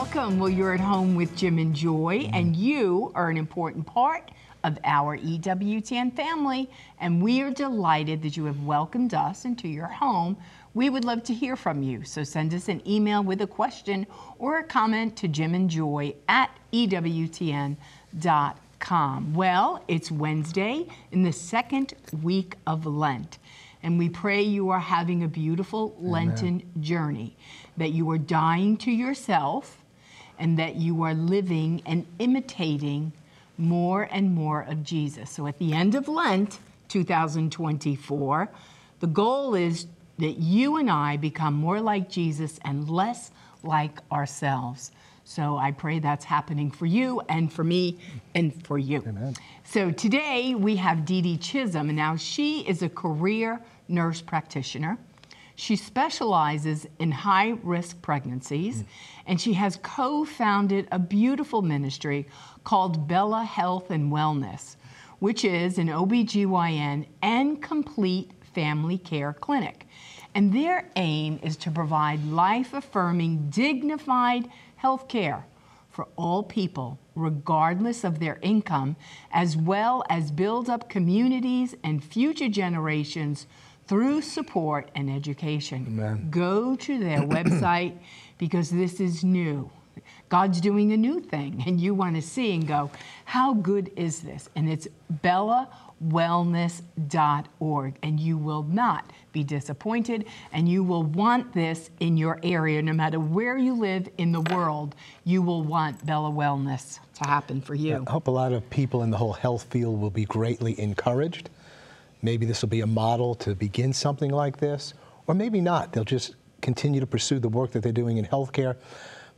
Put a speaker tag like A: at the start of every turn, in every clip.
A: Welcome. Well, you're at home with Jim and Joy, and mm-hmm. you are an important part of our EWTN family, and we are delighted that you have welcomed us into your home. We would love to hear from you, so send us an email with a question or a comment to Jim and Joy at EWTN.com. Well, it's Wednesday in the second week of Lent. And we pray you are having a beautiful Lenten journey, that you are dying to yourself, and that you are living and imitating more and more of Jesus. So at the end of Lent 2024, the goal is that you and I become more like Jesus and less like ourselves. So I pray that's happening for you and for me and for you.
B: Amen.
A: So today we have Dede Chism. Now she is a career nurse practitioner. She specializes in high risk pregnancies, mm. and she has co founded a beautiful ministry called Bella Health and Wellness, which is an OBGYN and complete family care clinic. And their aim is to provide life affirming, dignified health care for all people, regardless of their income, as well as build up communities and future generations through support and education.
B: Amen.
A: Go to their website because this is new. God's doing a new thing, and you want to see and go, how good is this? And it's bellawellness.org, and you will not be disappointed, and you will want this in your area. No matter where you live in the world, you will want Bella Wellness to happen for you.
B: I hope a lot of people in the whole health field will be greatly encouraged. Maybe this will be a model to begin something like this, or maybe not. They'll just continue to pursue the work that they're doing in healthcare.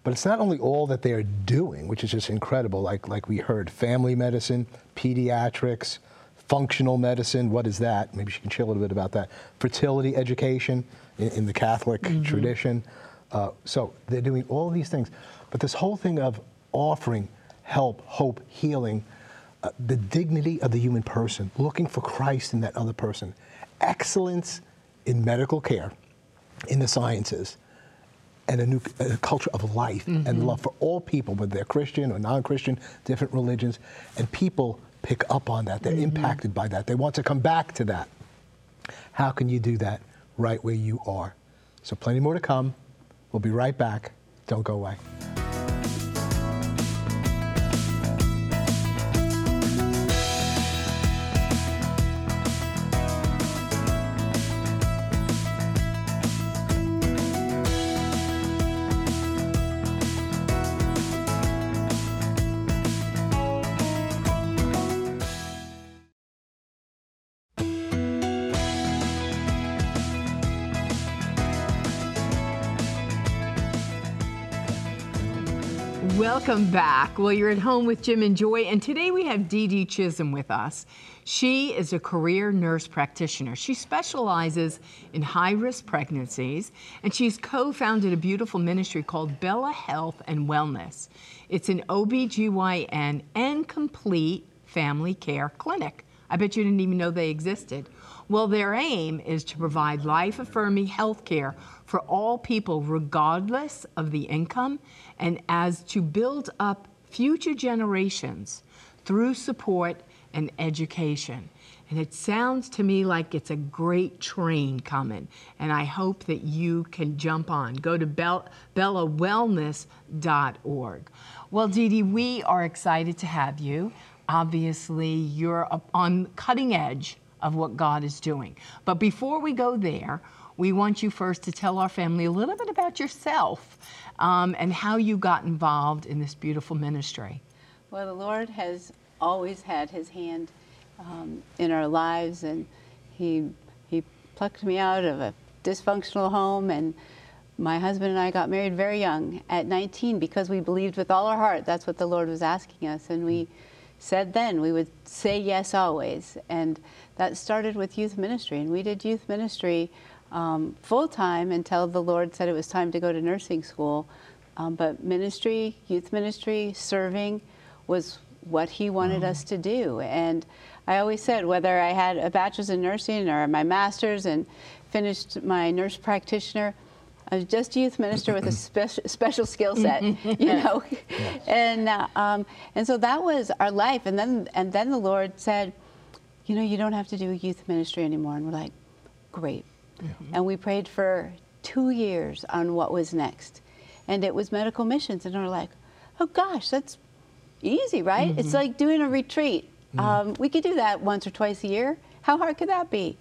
B: But it's not only all that they're doing, which is just incredible, like, like we heard family medicine, pediatrics, functional medicine. What is that? Maybe she can share a little bit about that. Fertility education in, in the Catholic mm-hmm. tradition. Uh, so they're doing all these things. But this whole thing of offering help, hope, healing, uh, the dignity of the human person, looking for Christ in that other person, excellence in medical care, in the sciences, and a new a culture of life mm-hmm. and love for all people, whether they're Christian or non-Christian, different religions, and people pick up on that. They're mm-hmm. impacted by that. They want to come back to that. How can you do that right where you are? So plenty more to come. We'll be right back. Don't go away.
A: Welcome back. Well, you're at home with Jim and Joy, and today we have Dede Chism with us. She is a career nurse practitioner. She specializes in high risk pregnancies, and she's co founded a beautiful ministry called Bella Health and Wellness. It's an OBGYN and complete family care clinic. I bet you didn't even know they existed. Well, their aim is to provide life affirming health care for all people, regardless of the income, and as to build up future generations through support and education. And it sounds to me like it's a great train coming. And I hope that you can jump on. Go to Bell- bellawellness.org. Well, Dede, we are excited to have you. Obviously, you're on cutting edge of what God is doing. But before we go there, we want you first to tell our family a little bit about yourself um, and how you got involved in this beautiful ministry.
C: Well, the Lord has always had His hand um, in our lives, and He He plucked me out of a dysfunctional home and my husband and I got married very young at 19 because we believed with all our heart that's what the Lord was asking us and we said then we would say yes always and that started with youth ministry and we did youth ministry um, full time until the Lord said it was time to go to nursing school. Um, but ministry, youth ministry, serving was what He wanted us to do. And I always said whether I had a bachelor's in nursing or my master's and finished my nurse practitioner, I was just a youth minister with a special special skill set, you know, and uh, um, and so that was our life. And then and then the Lord said, you know, you don't have to do youth ministry anymore. And we're like, great. Mm-hmm. And we prayed for two years on what was next, and it was medical missions. And we're like, oh gosh, that's easy, right? It's mm-hmm. like doing a retreat. Mm-hmm. Um, we could do that once or twice a year. How hard could that be?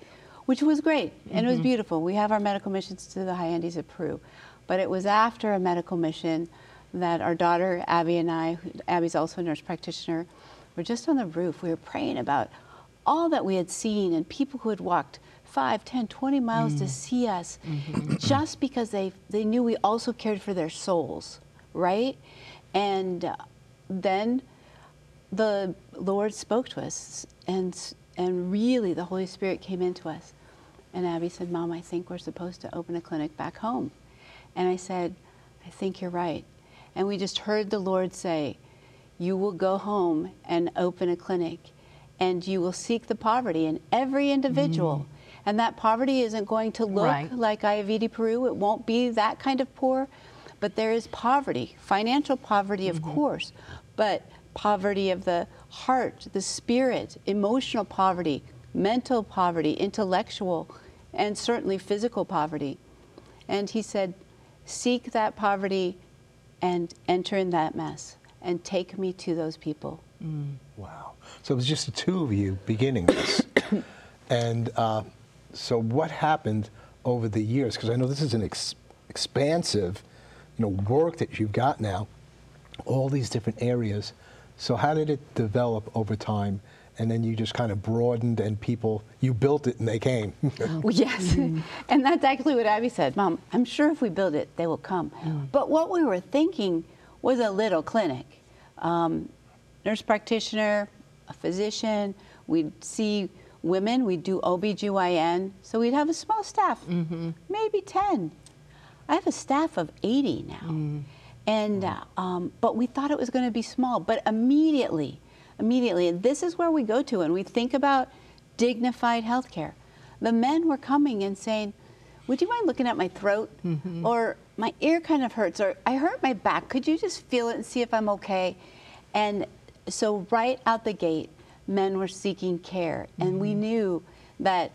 C: Which was great and it was beautiful. We have our medical missions to the High Andes of Peru, but it was after a medical mission that our daughter Abby and I, Abby's also a nurse practitioner, were just on the roof. We were praying about all that we had seen and people who had walked 5, 10, 20 miles to see us just because they, they knew we also cared for their souls, right? And uh, then the Lord spoke to us, and and really the Holy Spirit came into us. And Abby said, "Mom, I think we're supposed to open a clinic back home." And I said, "I think you're right." And we just heard the Lord say, "You will go home and open a clinic, and you will seek the poverty in every individual." Mm. And that poverty isn't going to look
A: Right.
C: like Ayaviri Peru. It won't be that kind of poor, but there is poverty, financial poverty, of mm-hmm. course, but poverty of the heart, the spirit, emotional poverty, mental poverty, intellectual, and certainly physical poverty. And he said, Seek that poverty and enter in that mess and take me to those people.
B: Wow. So it was just the two of you beginning this. and uh, so what happened over the years? Because I know this is an ex- expansive, you know, work that you've got now, all these different areas. So how did it develop over time? And then you just kind of broadened, and people, you built it, and they came.
C: Well, yes. and that's actually what Abby said. Mom, I'm sure if we build it, they will come. But what we were thinking was a little clinic. Um, nurse practitioner, a physician, we'd see women, we'd do OBGYN. So we'd have a small staff, maybe 10. I have a staff of 80 now. And, uh, um, but we thought it was going to be small. But immediately, immediately, and this is where we go to, and we think about dignified health care. The men were coming and saying, Would you mind looking at my throat? Or my ear kind of hurts, or I hurt my back. Could you just feel it and see if I'm okay? And so, right out the gate, men were seeking care. And we knew that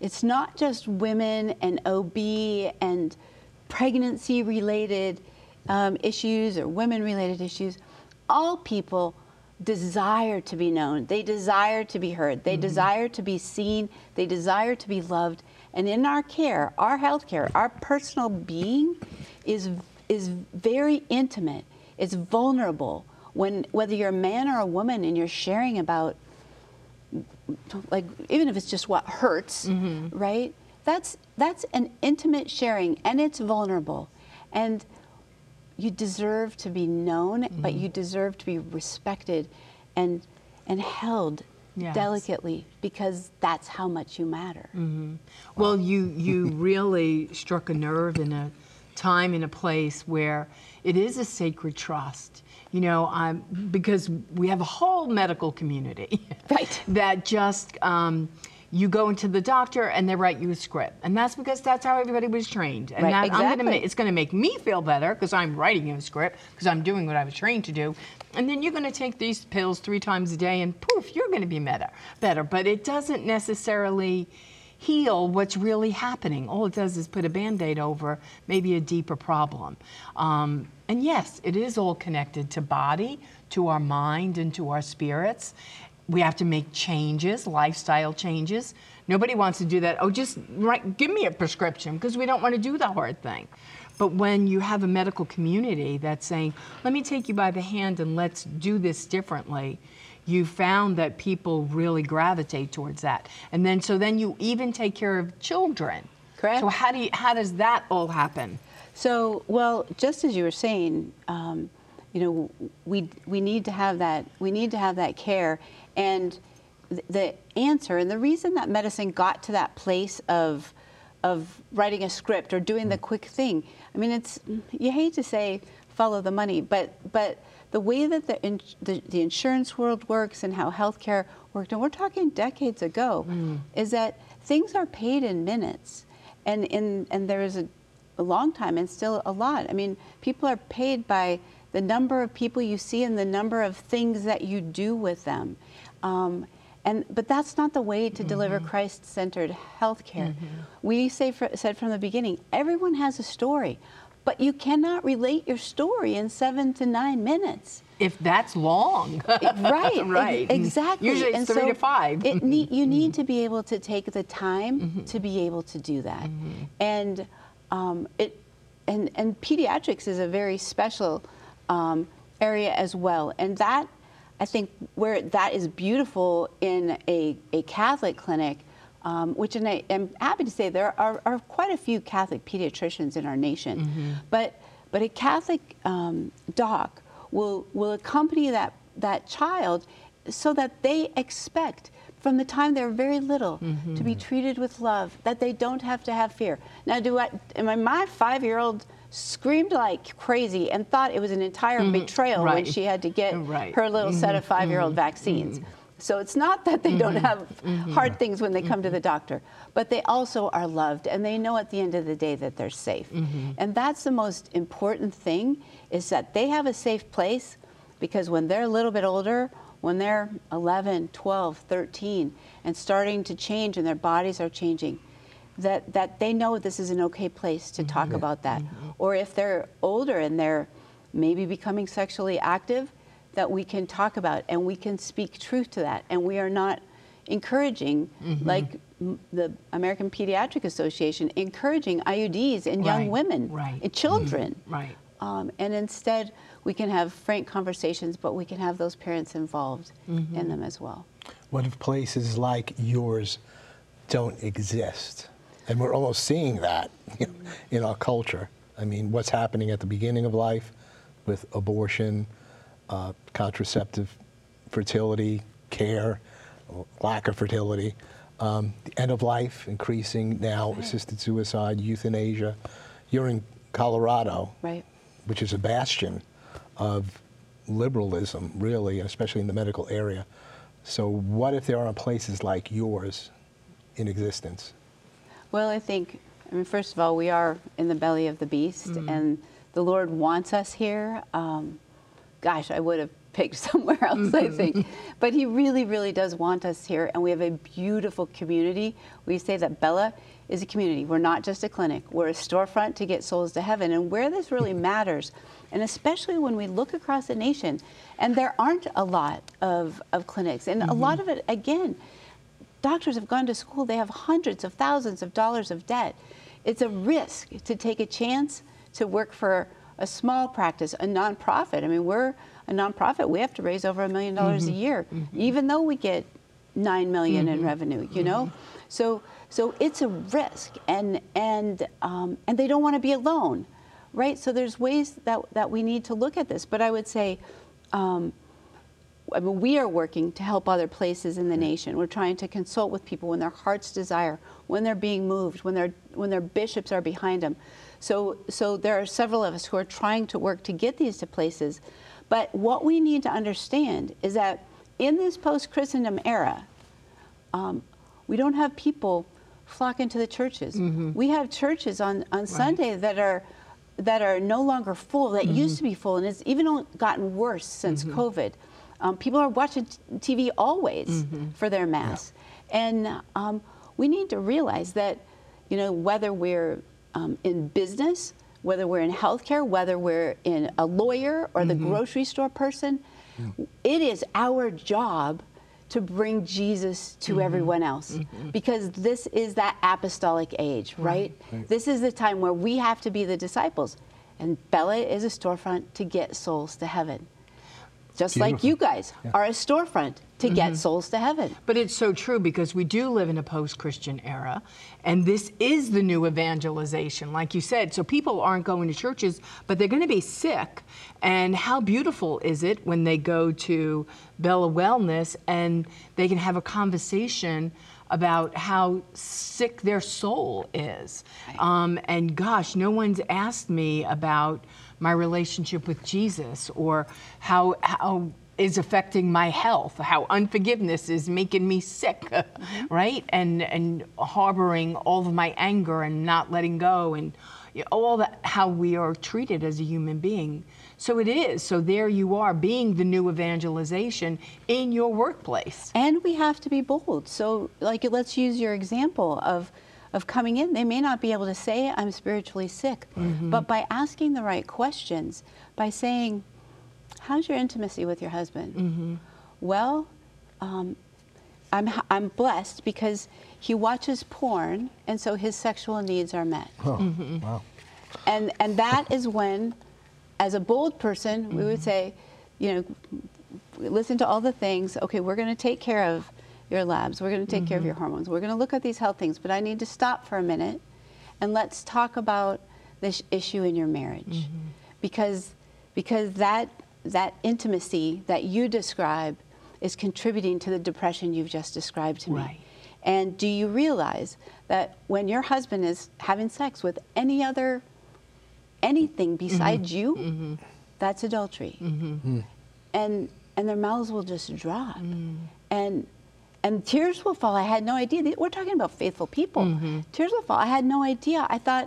C: it's not just women and OB and pregnancy related um, issues or women related issues. All people desire to be known, they desire to be heard, they desire to be seen, they desire to be loved. And in our care, our health care, our personal being is, is very intimate, it's vulnerable. When, whether you're a man or a woman and you're sharing about like even if it's just what hurts, mm-hmm. right? That's that's an intimate sharing and it's vulnerable. And you deserve to be known, but mm-hmm. you deserve to be respected and and held
A: Yes.
C: delicately because that's how much you matter. Mm-hmm.
A: Well, you you really struck a nerve in a time and a place where it is a sacred trust. You know, um, because we have a whole medical community,
C: Right.
A: That just um, you go into the doctor and they write you a script, and that's because that's how everybody was trained. And
C: Right,
A: that, I'm gonna it's going to make me feel better because I'm writing you a script because I'm doing what I was trained to do. And then you're going to take these pills three times a day, and poof, you're going to be better. Better, but it doesn't necessarily heal what's really happening. All it does is put a band aid over maybe a deeper problem. Um, and yes, it is all connected to body, to our mind, and to our spirits. We have to make changes, lifestyle changes. Nobody wants to do that. Oh, just write, give me a prescription because we don't want to do the hard thing. But when you have a medical community that's saying, let me take you by the hand and let's do this differently, you found that people really gravitate towards that. And then, so then you even take care of children.
C: Correct.
A: So how do you, how does that all happen?
C: So, well, just as you were saying, um, you know, we we need to have that we need to have that care, and th- the answer and the reason that medicine got to that place of of writing a script or doing the quick thing. I mean, it's you hate to say follow the money, but but the way that the in, the, the insurance world works and how healthcare worked, and we're talking decades ago, is that things are paid in minutes, and in and there is a a long time and still a lot. I mean, people are paid by the number of people you see and the number of things that you do with them. Um, and, but that's not the way to deliver mm-hmm. Christ-centered health care. Mm-hmm. We say for, said from the beginning, everyone has a story, but you cannot relate your story in seven to nine minutes.
A: If that's long.
C: right,
A: Right.
C: exactly.
A: Usually it's three to five.
C: It need, you mm-hmm. need to be able to take the time to be able to do that, and um, it and and pediatrics is a very special um, area as well, and that I think where that is beautiful in a, a Catholic clinic. Um, which and I am happy to say there are, are quite a few Catholic pediatricians in our nation, but but a Catholic um, doc will will accompany that that child so that they expect from the time they're very little to be mm-hmm. treated with love that they don't have to have fear. Now do i am I, my five-year-old screamed like crazy and thought it was an entire mm-hmm. betrayal when she had to get
A: Right.
C: her little set of mm-hmm. five-year-old vaccines. So it's not that they don't have hard things when they come to the doctor, but they also are loved and they know at the end of the day that they're safe. And that's the most important thing is that they have a safe place because when they're a little bit older, when they're 11, 12, 13 and starting to change and their bodies are changing, that, that they know this is an okay place to talk mm-hmm. about that. Mm-hmm. Or if they're older and they're maybe becoming sexually active, that we can talk about and we can speak truth to that. And we are not encouraging, mm-hmm. like m- the American Pediatric Association, encouraging IUDs in young
A: Right,
C: women,
A: right.
C: in children.
A: Right.
C: Um, and instead, we can have frank conversations, but we can have those parents involved in them as well.
B: What if places like yours don't exist? And we're almost seeing that you know, in our culture. I mean, what's happening at the beginning of life with abortion, uh, contraceptive fertility, care, lack of fertility, um, the end of life increasing now, assisted suicide, euthanasia. You're in Colorado,
C: Right.
B: Which is a bastion of liberalism, really, and especially in the medical area. So, what if there are places like yours in existence?
C: Well, I think, I mean, first of all, we are in the belly of the beast, and the Lord wants us here. Um, gosh, I would have picked somewhere else, I think. But He really, really does want us here, and we have a beautiful community. We say that Bella is a community. We're not just a clinic, we're a storefront to get souls to heaven. And where this really matters, and especially when we look across the nation, and there aren't a lot of, of clinics, and a mm-hmm. lot of it, again, doctors have gone to school, they have hundreds of thousands of dollars of debt. It's a risk to take a chance to work for a small practice, a nonprofit. I mean, we're a nonprofit, we have to raise over a million dollars a mm-hmm. year, mm-hmm. even though we get nine million in revenue, you know? So so it's a risk and and um, and they don't want to be alone. Right? So there's ways that, that we need to look at this. But I would say um, I mean, we are working to help other places in the nation. We're trying to consult with people when their hearts desire, when they're being moved, when their when their bishops are behind them. So so there are several of us who are trying to work to get these to places. But what we need to understand is that in this post-Christendom era, um, we don't have people flocking to the churches. We have churches on, on Sunday that are that are no longer full, that used to be full, and it's even gotten worse since COVID. Um, people are watching t- TV always for their mass, and um, we need to realize that, you know, whether we're um, in business, whether we're in healthcare, whether we're in a lawyer or the grocery store person, it is our job to bring Jesus to mm-hmm. everyone else mm-hmm. because this is that apostolic age, right? This is the time where we have to be the disciples. And Bella is a storefront to get souls to heaven. Just like you guys are a storefront to get mm-hmm. souls to heaven.
A: But it's so true because we do live in a post Christian era, and this is the new evangelization, like you said. So people aren't going to churches, but they're going to be sick. And how beautiful is it when they go to Bella Wellness and they can have a conversation about how sick their soul is? Um, and gosh, no one's asked me about my relationship with Jesus or how, how is affecting my health, how unforgiveness is making me sick, right? And and harboring all of my anger and not letting go and all that how we are treated as a human being. So it is. So there you are being the new evangelization in your workplace.
C: And we have to be bold. So, like, let's use your example of of coming in. They may not be able to say, "I'm spiritually sick," mm-hmm. but by asking the right questions, by saying, "How's your intimacy with your husband?" Mm-hmm. Well, um, I'm I'm blessed because he watches porn, and so his sexual needs are met.
B: Oh, wow.
C: And and that is when, as a bold person, we would mm-hmm. say, you know, listen to all the things. Okay, we're going to take care of your labs. We're going to take care of mm-hmm. your hormones. We're going to look at these health things. But I need to stop for a minute, and let's talk about this issue in your marriage, mm-hmm. because because that that intimacy that you describe is contributing to the depression you've just described to me.
A: Right.
C: And do you realize that when your husband is having sex with any other anything mm-hmm. besides you, mm-hmm. that's adultery. Mm-hmm. Hmm. And and their mouths will just drop. Mm. And and tears will fall. I had no idea. We're talking about faithful people. Tears will fall. I had no idea. I thought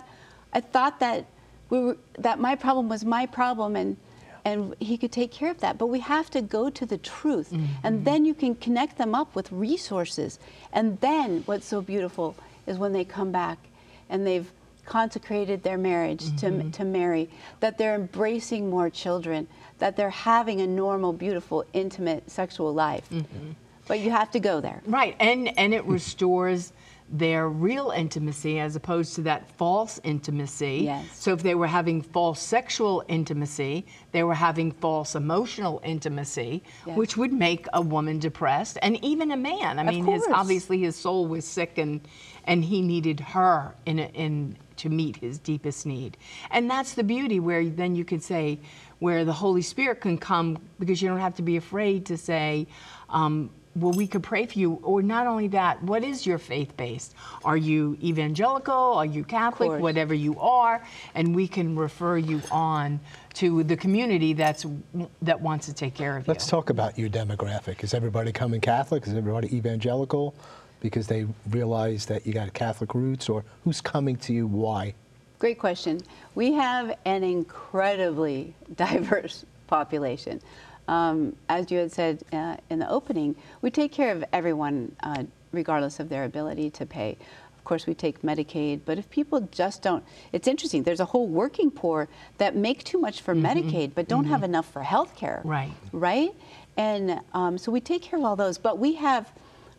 C: I thought that we were that my problem was my problem and and he could take care of that. But we have to go to the truth. And then you can connect them up with resources. And then what's so beautiful is when they come back and they've consecrated their marriage to, mm-hmm. to Mary, that they're embracing more children, that they're having a normal, beautiful, intimate sexual life. Mm-hmm. But you have to go there.
A: Right, and and it restores their real intimacy as opposed to that false intimacy.
C: Yes.
A: So if they were having false sexual intimacy, they were having false emotional intimacy,
C: Yes.
A: which would make a woman depressed and even a man. I
C: Of
A: mean, his obviously his soul was sick and and he needed her in a, in to meet his deepest need. And that's the beauty where then you can say where the Holy Spirit can come because you don't have to be afraid to say um, well, we could pray for you. Or not only that, what is your faith based? Are you evangelical? Are you Catholic? Whatever you are, and we can refer you on to the community that's that wants to take care of you.
B: Let's talk about your demographic. Is everybody coming Catholic? Is everybody evangelical? Because they realize that you got Catholic roots, or who's coming to you? Why?
C: Great question. We have an incredibly diverse population. Um, as you had said uh, in the opening, we take care of everyone uh, regardless of their ability to pay. Of course, we take Medicaid, but if people just don't, it's interesting. There's a whole working poor that make too much for Medicaid, but don't have enough for health care.
A: Right.
C: Right? And um, so we take care of all those, but we have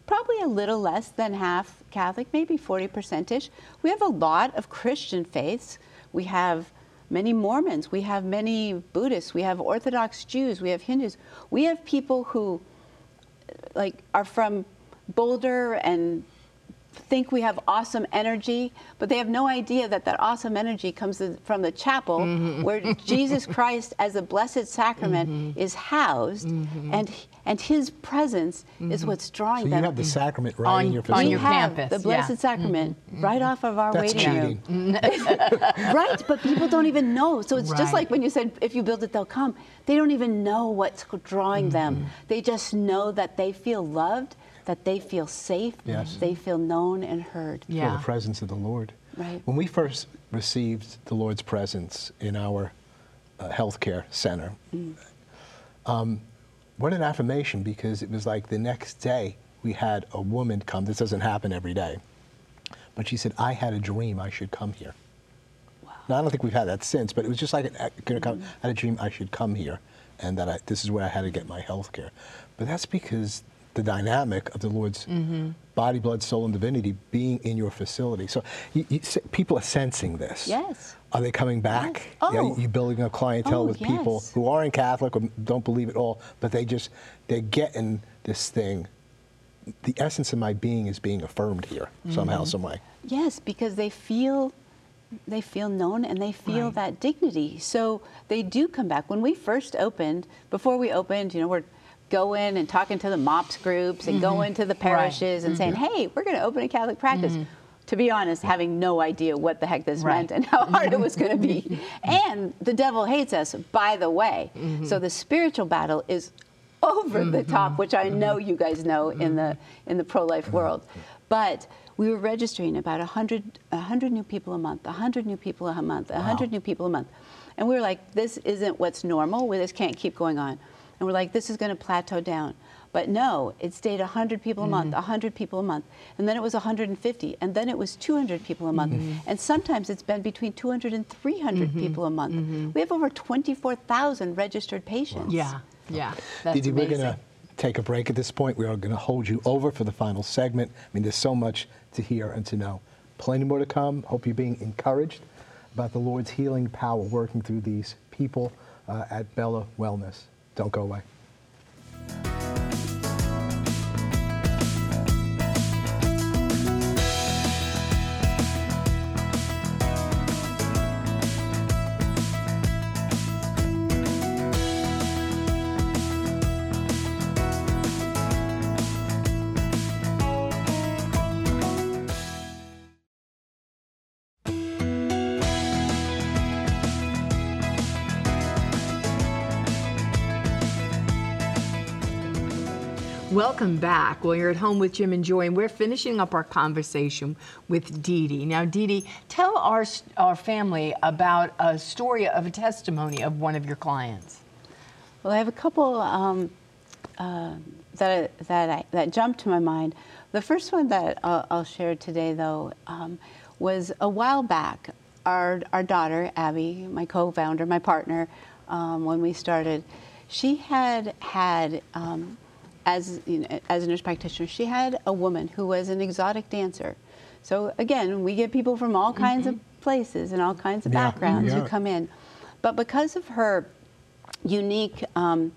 C: probably a little less than half Catholic, maybe 40% ish. We have a lot of Christian faiths. We have many Mormons, we have many Buddhists, we have Orthodox Jews, we have Hindus. We have people who like are from Boulder and think we have awesome energy, but they have no idea that that awesome energy comes from the chapel mm-hmm. where Jesus Christ as a blessed sacrament mm-hmm. is housed mm-hmm. and and his presence is what's drawing
B: So you
C: them.
B: have the sacrament right
A: On-
B: in your
A: on
B: facility.
C: we
A: your
C: have
A: campus,
C: the Blessed
A: yeah.
C: Sacrament right off of our
B: That's
C: waiting room.
B: cheating.
C: right, but people don't even know. So it's just like when you said, if you build it, they'll come. They don't even know what's drawing them.
B: Mm-hmm.
C: They just know that they feel loved, that they feel safe,
B: Yes.
C: they feel known and heard.
B: Feel
A: Yeah.
B: the presence of the Lord.
C: Right.
B: When we first received the Lord's presence in our uh, healthcare center,
C: Mm.
B: um, what an affirmation because it was like the next day we had a woman come. This doesn't happen every day. But she said, I had a dream I should come here. Now, I don't think we've had that since, but it was just like, uh, gonna come, I had a dream I should come here and that I, this is where I had to get my health care. But that's because the dynamic of the Lord's mm-hmm. body, blood, soul, and divinity being in your facility. So you, you, people are sensing this.
C: Yes.
B: Are they coming back?
C: Yes.
B: Yeah,
C: Oh.
B: you building a clientele
C: Oh,
B: with people who aren't Catholic or don't believe at all, but they just, they're getting this thing. The essence of my being is being affirmed here mm-hmm. somehow, some way.
C: Yes, because they feel they feel known and they feel
A: Right.
C: that dignity. So they do come back. When we first opened, before we opened, you know, we're going and talking to the MOPS groups and going mm-hmm. to the parishes and saying, mm-hmm. "Hey, we're going to open a Catholic practice." Mm-hmm. To be honest, having no idea what the heck this
A: Right.
C: meant and how hard it was going to be. And the devil hates us, by the way. So the spiritual battle is over the top, which I know you guys know in the in the pro-life world. But we were registering about 100, 100 new people a month, 100 new people a month, 100 new people a month. And we were like, this isn't what's normal. We, this can't keep going on. And we're like, this is going to plateau down. But no, it stayed 100 people a month, mm. 100 people a month. And then it was 150. And then it was 200 people a month. Mm-hmm. And sometimes it's been between 200 and 300 mm-hmm. people a month. Mm-hmm. We have over 24,000 registered patients.
A: Yeah, yeah. That's
B: Dede, we're going to take a break at this point. We are going to hold you over for the final segment. I mean, there's so much to hear and to know. Plenty more to come. Hope you're being encouraged about the Lord's healing power working through these people uh, at Bella Wellness. Don't go away.
A: Welcome back. Well, you're at home with Jim and Joy, and we're finishing up our conversation with Dede. Now, Dede, tell our, our family about a story of a testimony of one of your clients.
C: Well, I have a couple um, uh, that that I, that jumped to my mind. The first one that I'll, I'll share today, though, um, was a while back. Our our daughter Abby, my co-founder, my partner, um, when we started, she had had. Um, as, you know, as a nurse practitioner, she had a woman who was an exotic dancer. So again, we get people from all kinds of mm-hmm. places and all kinds of
B: Yeah,
C: backgrounds
B: yeah.
C: who come in. But because of her unique um,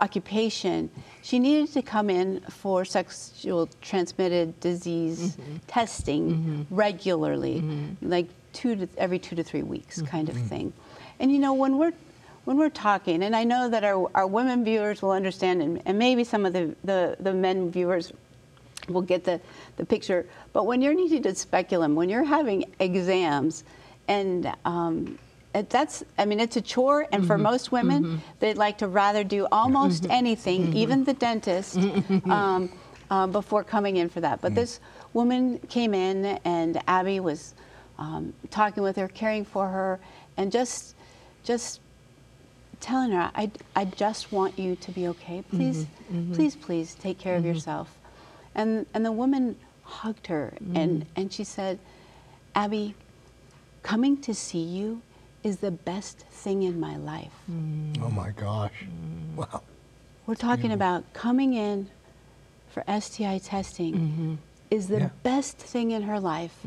C: occupation, she needed to come in for sexual transmitted disease mm-hmm. testing mm-hmm. regularly, like two to every two to three weeks, kind of thing. And you know, when we're when we're talking, and I know that our, our women viewers will understand, and, and maybe some of the, the, the men viewers will get the, the picture. But when you're needing to speculum, when you're having exams, and um, it, that's, I mean, it's a chore, and for most women, they'd like to rather do almost anything, even the dentist, um, um, before coming in for that. But this woman came in, and Abby was um, talking with her, caring for her, and just, just telling her, I, I just want you to be okay. Mm-hmm, please, mm-hmm. please, please take care of mm-hmm. yourself. And, and the woman hugged her and, and she said, Abby, coming to see you is the best thing in my life. Mm.
B: Oh my gosh. Mm. Wow.
C: We're talking about coming in for STI testing is the
B: Yeah.
C: best thing in her life.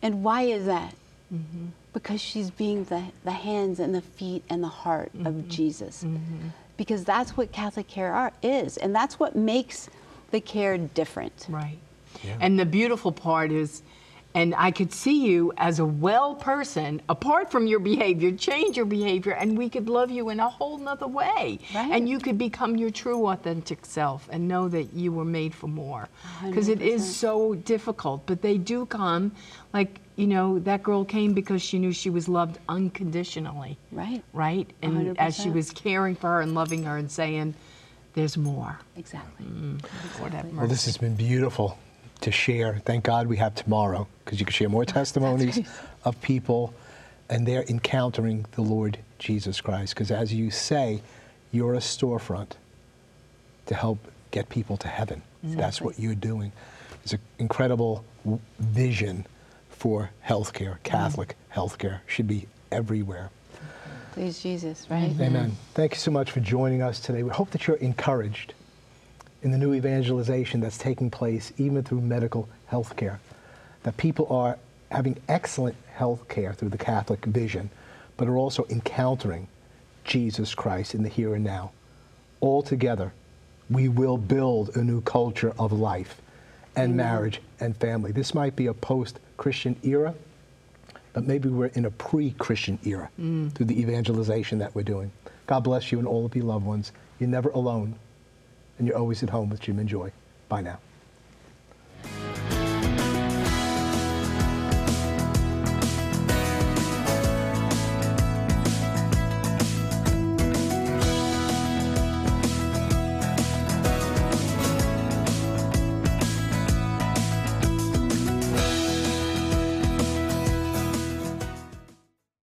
C: And why is that? Mm-hmm. Because she's being the, the hands and the feet and the heart of mm-hmm. Jesus. Mm-hmm. Because that's what Catholic care are, is. And that's what makes the care different.
A: Right.
B: Yeah.
A: And the beautiful part is, and I could see you as a well person, apart from your behavior, change your behavior, and we could love you in a whole nother way.
C: Right.
A: And you could become your true authentic self and know that you were made for more. Because it is so difficult, but they do come. Like, you know, that girl came because she knew she was loved unconditionally.
C: Right.
A: Right? And as she was caring for her and loving her and saying, there's more.
C: Exactly. Mm.
A: Lord have
B: Well, this has been beautiful to share. Thank God we have tomorrow because you can share more testimonies of people and they're encountering the Lord Jesus Christ. Because as you say, you're a storefront to help get people to heaven. That's what you're doing. It's an incredible w- vision for healthcare. Mm-hmm. Catholic healthcare should be everywhere.
C: Please, Jesus, right?
B: Amen. Thank you so much for joining us today. We hope that you're encouraged in the new evangelization that's taking place even through medical health care. That people are having excellent health care through the Catholic vision, but are also encountering Jesus Christ in the here and now. All together, we will build a new culture of life and marriage and family. This might be a post Christian era, but maybe we're in a pre Christian era mm. through the evangelization that we're doing. God bless you and all of your loved ones. You're never alone, and you're always at home with Jim and Joy. Bye now.